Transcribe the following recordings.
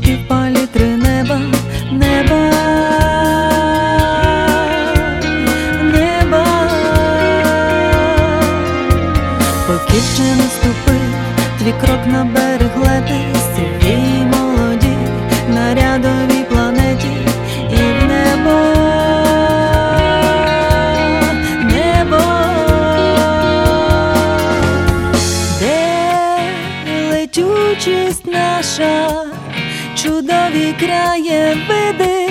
чи палітри неба, неба, неба, поки ще наступив твій крок на берег лети, чудові краєвиди,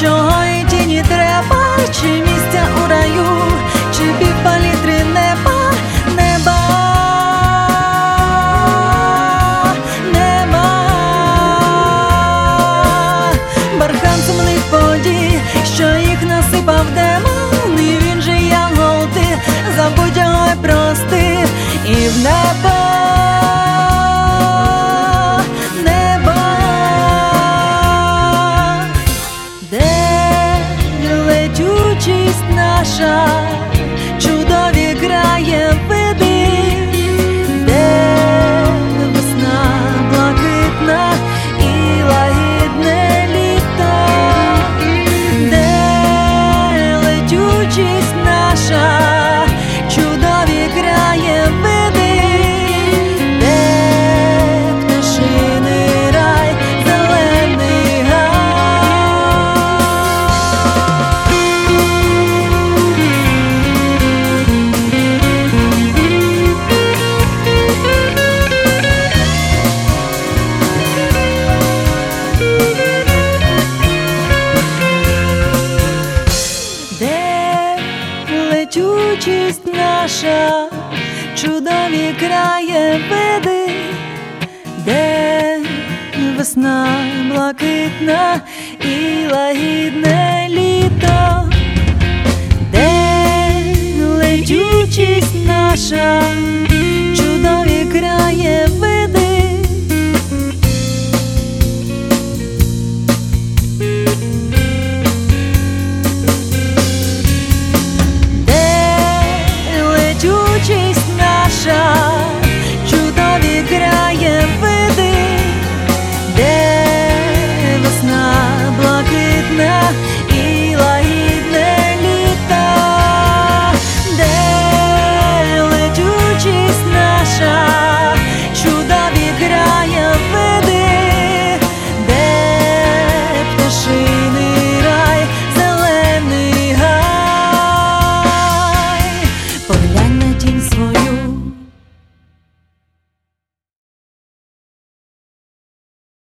чого і тіні треба, чи місця у раю, чи півпалітри неба, неба, неба, бархан сумних подій, що їх насипав демон, і він же янгол ти, забудь його прости, і в небо. Летючість творчість наша, чудові краєвиди, де весна блакитна і лагідне літо, де летючість наша.